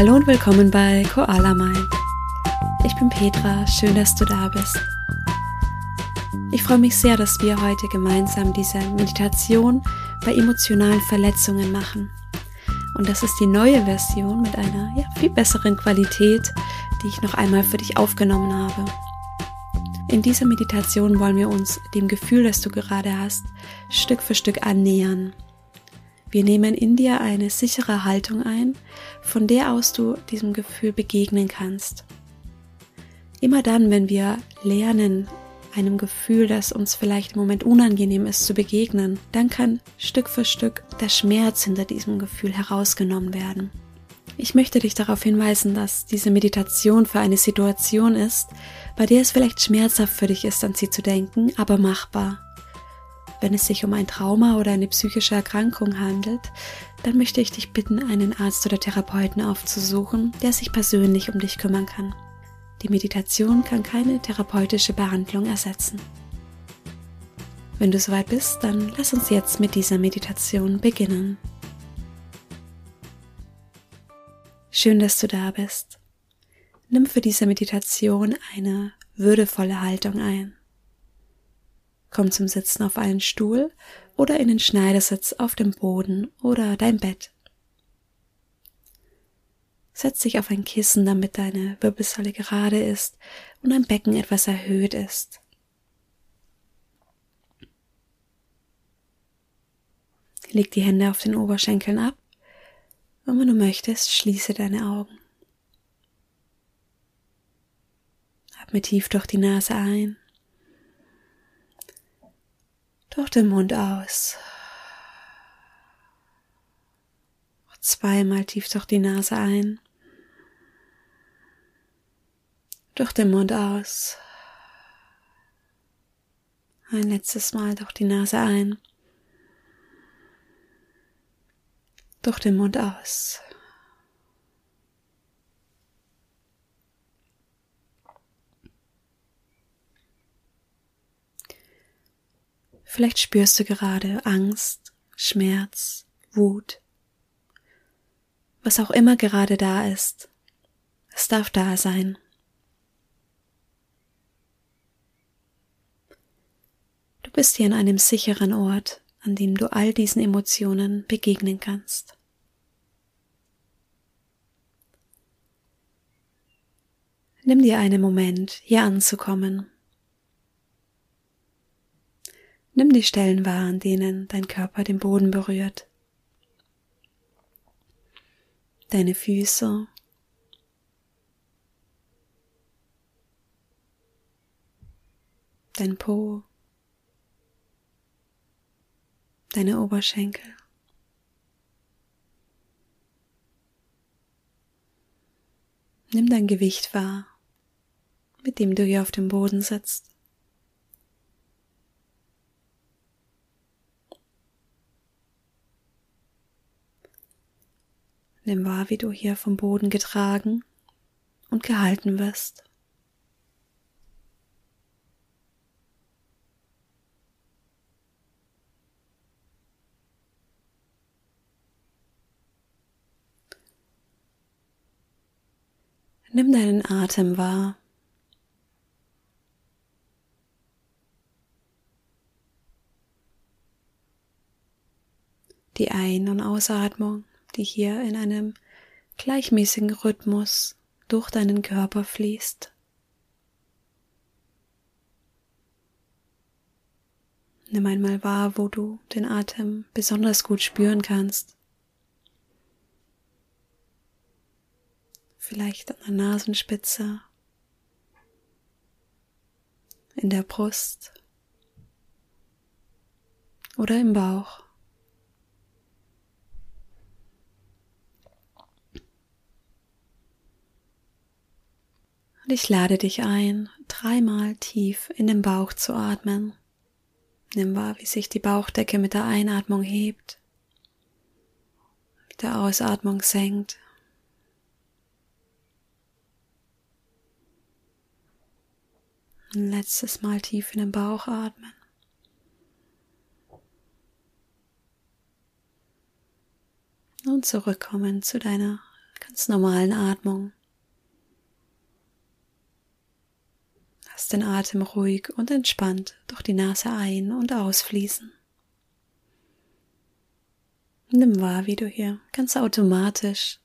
Hallo und willkommen bei Koala Mind. Ich bin Petra, schön, dass du da bist. Ich freue mich sehr, dass wir heute gemeinsam diese Meditation bei emotionalen Verletzungen machen. Und das ist die neue Version mit einer ja, viel besseren Qualität, die ich noch einmal für dich aufgenommen habe. In dieser Meditation wollen wir uns dem Gefühl, das du gerade hast, Stück für Stück annähern wir nehmen in dir eine sichere Haltung ein, von der aus du diesem Gefühl begegnen kannst. Immer dann, wenn wir lernen, einem Gefühl, das uns vielleicht im Moment unangenehm ist, zu begegnen, dann kann Stück für Stück der Schmerz hinter diesem Gefühl herausgenommen werden. Ich möchte dich darauf hinweisen, dass diese Meditation für eine Situation ist, bei der es vielleicht schmerzhaft für dich ist, an sie zu denken, aber machbar. Wenn es sich um ein Trauma oder eine psychische Erkrankung handelt, dann möchte ich dich bitten, einen Arzt oder Therapeuten aufzusuchen, der sich persönlich um dich kümmern kann. Die Meditation kann keine therapeutische Behandlung ersetzen. Wenn du soweit bist, dann lass uns jetzt mit dieser Meditation beginnen. Schön, dass du da bist. Nimm für diese Meditation eine würdevolle Haltung ein. Komm zum Sitzen auf einen Stuhl oder in den Schneidersitz auf dem Boden oder dein Bett. Setz dich auf ein Kissen, damit deine Wirbelsäule gerade ist und dein Becken etwas erhöht ist. Leg die Hände auf den Oberschenkeln ab und wenn du möchtest, schließe deine Augen. Atme tief durch die Nase ein durch den Mund aus. Zweimal tief durch die Nase ein. Durch den Mund aus. Ein letztes Mal durch die Nase ein. Durch den Mund aus. Vielleicht spürst du gerade Angst, Schmerz, Wut. Was auch immer gerade da ist, es darf da sein. Du bist hier an einem sicheren Ort, an dem du all diesen Emotionen begegnen kannst. Nimm dir einen Moment, hier anzukommen Nimm die Stellen wahr, an denen dein Körper den Boden berührt. Deine Füße. Dein Po. Deine Oberschenkel. Nimm dein Gewicht wahr, mit dem du hier auf dem Boden sitzt. Nimm wahr, wie du hier vom Boden getragen und gehalten wirst. Nimm deinen Atem wahr. Die Ein- und Ausatmung die hier in einem gleichmäßigen Rhythmus durch deinen Körper fließt. Nimm einmal wahr, wo du den Atem besonders gut spüren kannst. Vielleicht an der Nasenspitze, in der Brust oder im Bauch. Und ich lade dich ein, dreimal tief in den Bauch zu atmen. Nimm wahr, wie sich die Bauchdecke mit der Einatmung hebt, mit der Ausatmung senkt. Ein letztes Mal tief in den Bauch atmen. Und zurückkommen zu deiner ganz normalen Atmung. Lass den Atem ruhig und entspannt durch die Nase ein- und ausfließen. Nimm wahr, wie du hier ganz automatisch,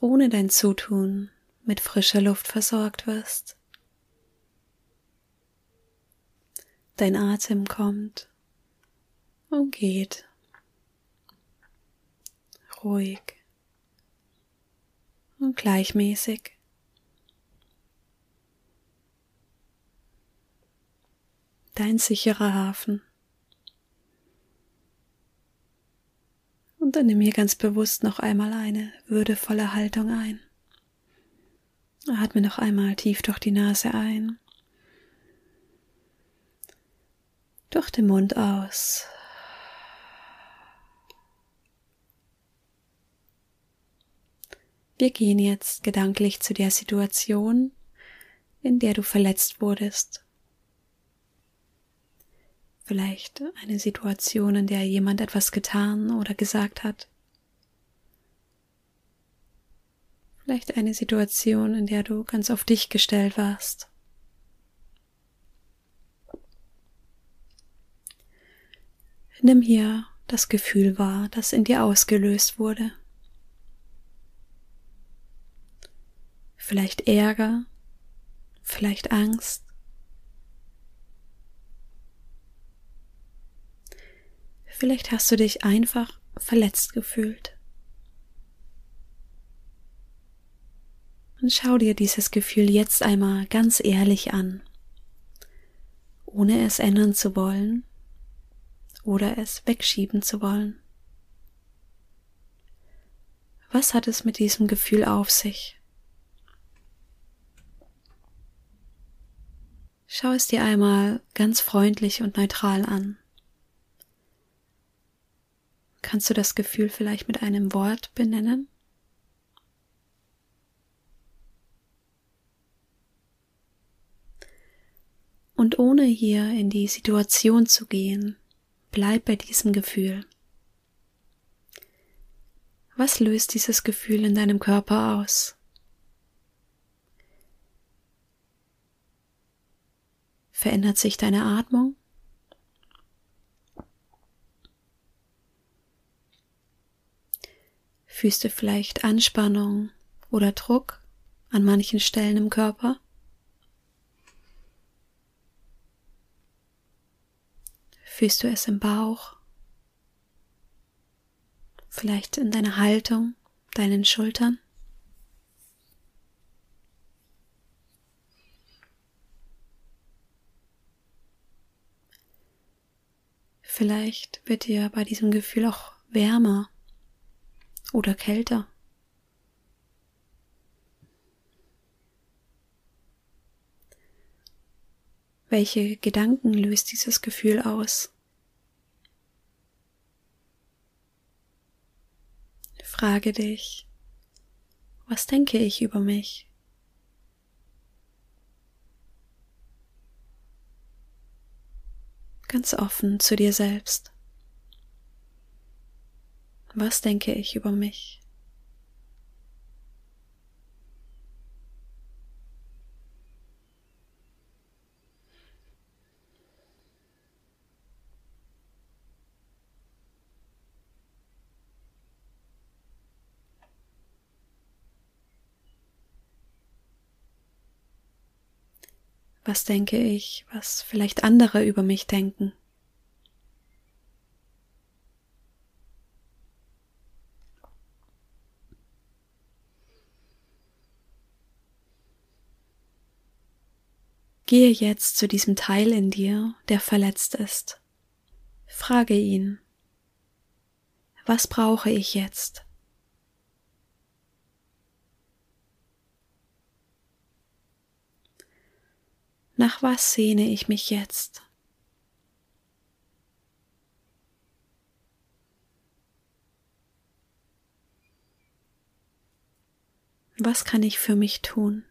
ohne dein Zutun, mit frischer Luft versorgt wirst. Dein Atem kommt und geht. Ruhig und gleichmäßig. Dein sicherer Hafen. Und dann nimm hier ganz bewusst noch einmal eine würdevolle Haltung ein. Atme noch einmal tief durch die Nase ein. Durch den Mund aus. Wir gehen jetzt gedanklich zu der Situation, in der du verletzt wurdest. Vielleicht eine Situation, in der jemand etwas getan oder gesagt hat. Vielleicht eine Situation, in der du ganz auf dich gestellt warst. Nimm hier das Gefühl wahr, das in dir ausgelöst wurde. Vielleicht Ärger, vielleicht Angst, Vielleicht hast du dich einfach verletzt gefühlt. Und schau dir dieses Gefühl jetzt einmal ganz ehrlich an, ohne es ändern zu wollen oder es wegschieben zu wollen. Was hat es mit diesem Gefühl auf sich? Schau es dir einmal ganz freundlich und neutral an. Kannst du das Gefühl vielleicht mit einem Wort benennen? Und ohne hier in die Situation zu gehen, bleib bei diesem Gefühl. Was löst dieses Gefühl in deinem Körper aus? Verändert sich deine Atmung? Fühlst du vielleicht Anspannung oder Druck an manchen Stellen im Körper? Fühlst du es im Bauch? Vielleicht in deiner Haltung, deinen Schultern? Vielleicht wird dir bei diesem Gefühl auch wärmer oder kälter. Welche Gedanken löst dieses Gefühl aus? Frage dich, was denke ich über mich? Ganz offen zu dir selbst. Was denke ich über mich? Was denke ich, was vielleicht andere über mich denken? Gehe jetzt zu diesem Teil in dir, der verletzt ist. Frage ihn, was brauche ich jetzt? Nach was sehne ich mich jetzt? Was kann ich für mich tun?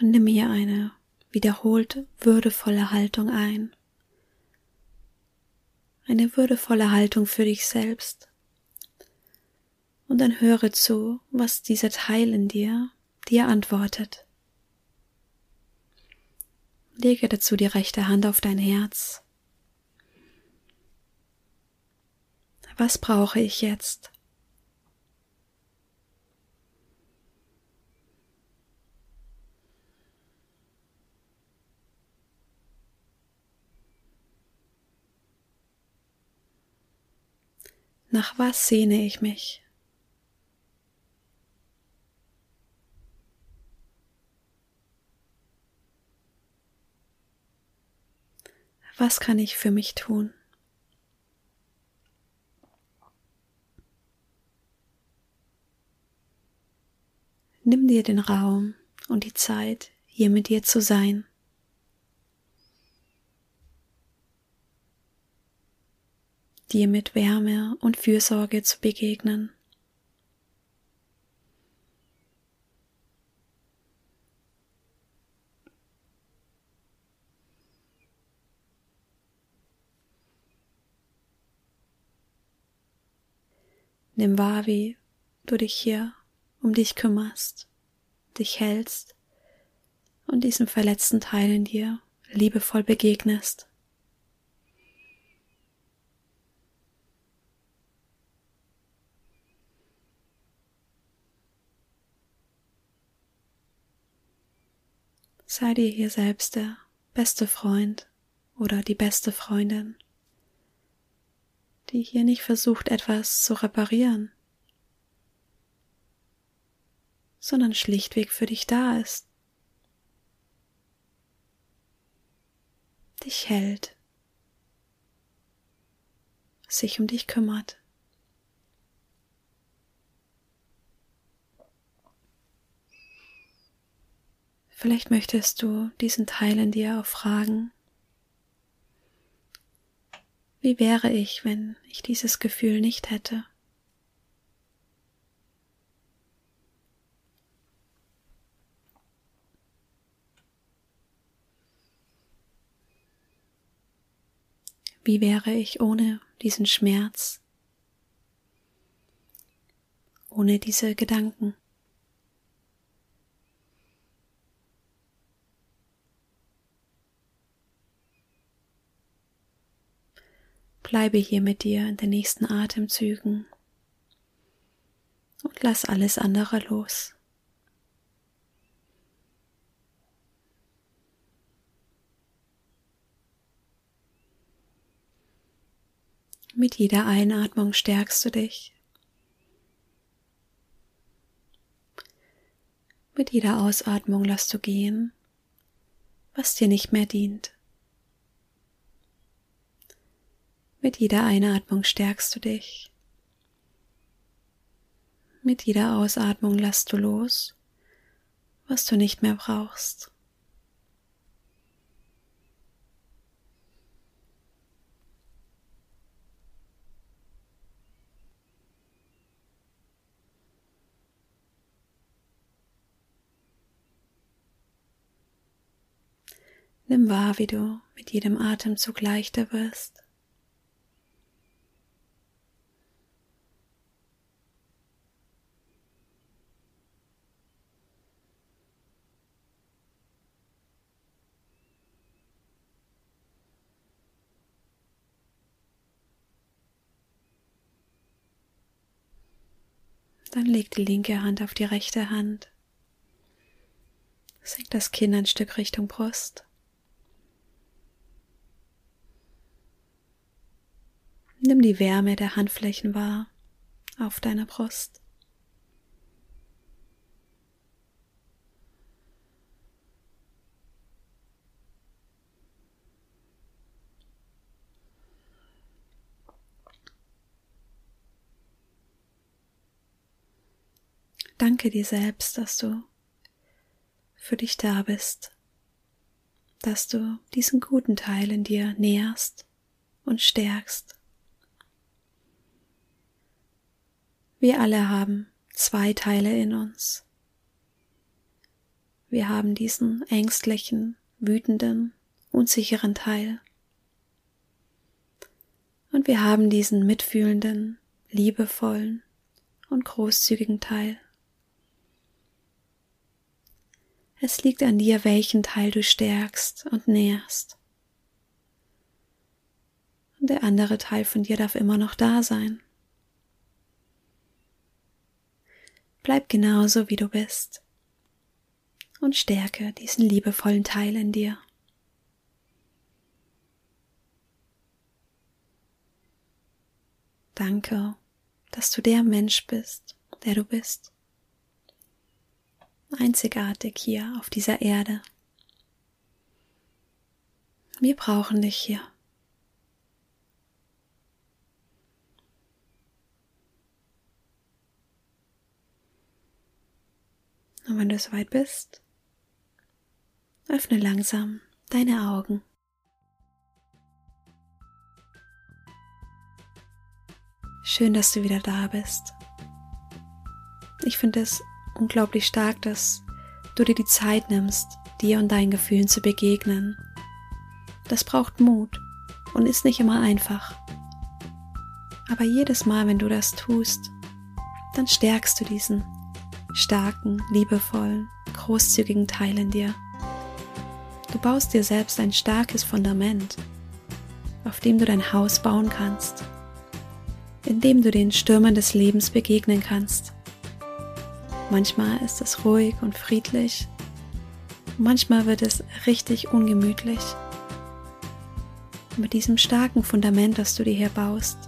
Und nimm hier eine wiederholt würdevolle Haltung ein. Eine würdevolle Haltung für dich selbst. Und dann höre zu, was dieser Teil in dir dir antwortet. Lege dazu die rechte Hand auf dein Herz. Was brauche ich jetzt? Nach was sehne ich mich? Was kann ich für mich tun? Nimm dir den Raum und die Zeit, hier mit dir zu sein. Dir mit Wärme und Fürsorge zu begegnen. Nimm wahr, wie du dich hier um dich kümmerst, dich hältst und diesem verletzten Teil in dir liebevoll begegnest. Sei dir hier selbst der beste Freund oder die beste Freundin, die hier nicht versucht, etwas zu reparieren, sondern schlichtweg für dich da ist, dich hält, sich um dich kümmert. Vielleicht möchtest du diesen Teil in dir auch fragen, wie wäre ich, wenn ich dieses Gefühl nicht hätte? Wie wäre ich ohne diesen Schmerz, ohne diese Gedanken? Bleibe hier mit dir in den nächsten Atemzügen und lass alles andere los. Mit jeder Einatmung stärkst du dich. Mit jeder Ausatmung lässt du gehen, was dir nicht mehr dient. Mit jeder Einatmung stärkst du dich. Mit jeder Ausatmung lässt du los, was du nicht mehr brauchst. Nimm wahr, wie du mit jedem Atemzug leichter wirst. Dann leg die linke Hand auf die rechte Hand. Senk das Kinn ein Stück Richtung Brust. Nimm die Wärme der Handflächen wahr auf deiner Brust. Danke dir selbst, dass du für dich da bist, dass du diesen guten Teil in dir nährst und stärkst. Wir alle haben zwei Teile in uns. Wir haben diesen ängstlichen, wütenden, unsicheren Teil. Und wir haben diesen mitfühlenden, liebevollen und großzügigen Teil. Es liegt an dir, welchen Teil du stärkst und nährst. Und der andere Teil von dir darf immer noch da sein. Bleib genauso, wie du bist und stärke diesen liebevollen Teil in dir. Danke, dass du der Mensch bist, der du bist. Einzigartig hier auf dieser Erde. Wir brauchen dich hier. Und wenn du soweit bist, öffne langsam deine Augen. Schön, dass du wieder da bist. Ich finde es unglaublich stark, dass du dir die Zeit nimmst, dir und deinen Gefühlen zu begegnen. Das braucht Mut und ist nicht immer einfach. Aber jedes Mal, wenn du das tust, dann stärkst du diesen starken, liebevollen, großzügigen Teil in dir. Du baust dir selbst ein starkes Fundament, auf dem du dein Haus bauen kannst, in dem du den Stürmen des Lebens begegnen kannst. Manchmal ist es ruhig und friedlich, manchmal wird es richtig ungemütlich. mit diesem starken Fundament, das du dir hier baust,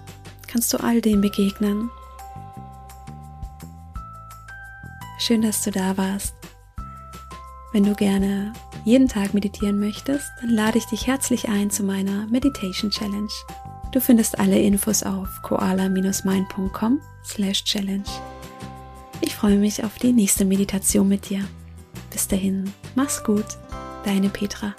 kannst du all dem begegnen Schön, dass du da warst. Wenn du gerne jeden Tag meditieren möchtest, dann lade ich dich herzlich ein zu meiner Meditation Challenge. Du findest alle Infos auf koala-mind.com slash challenge. Ich freue mich auf die nächste Meditation mit dir. Bis dahin, mach's gut, deine Petra.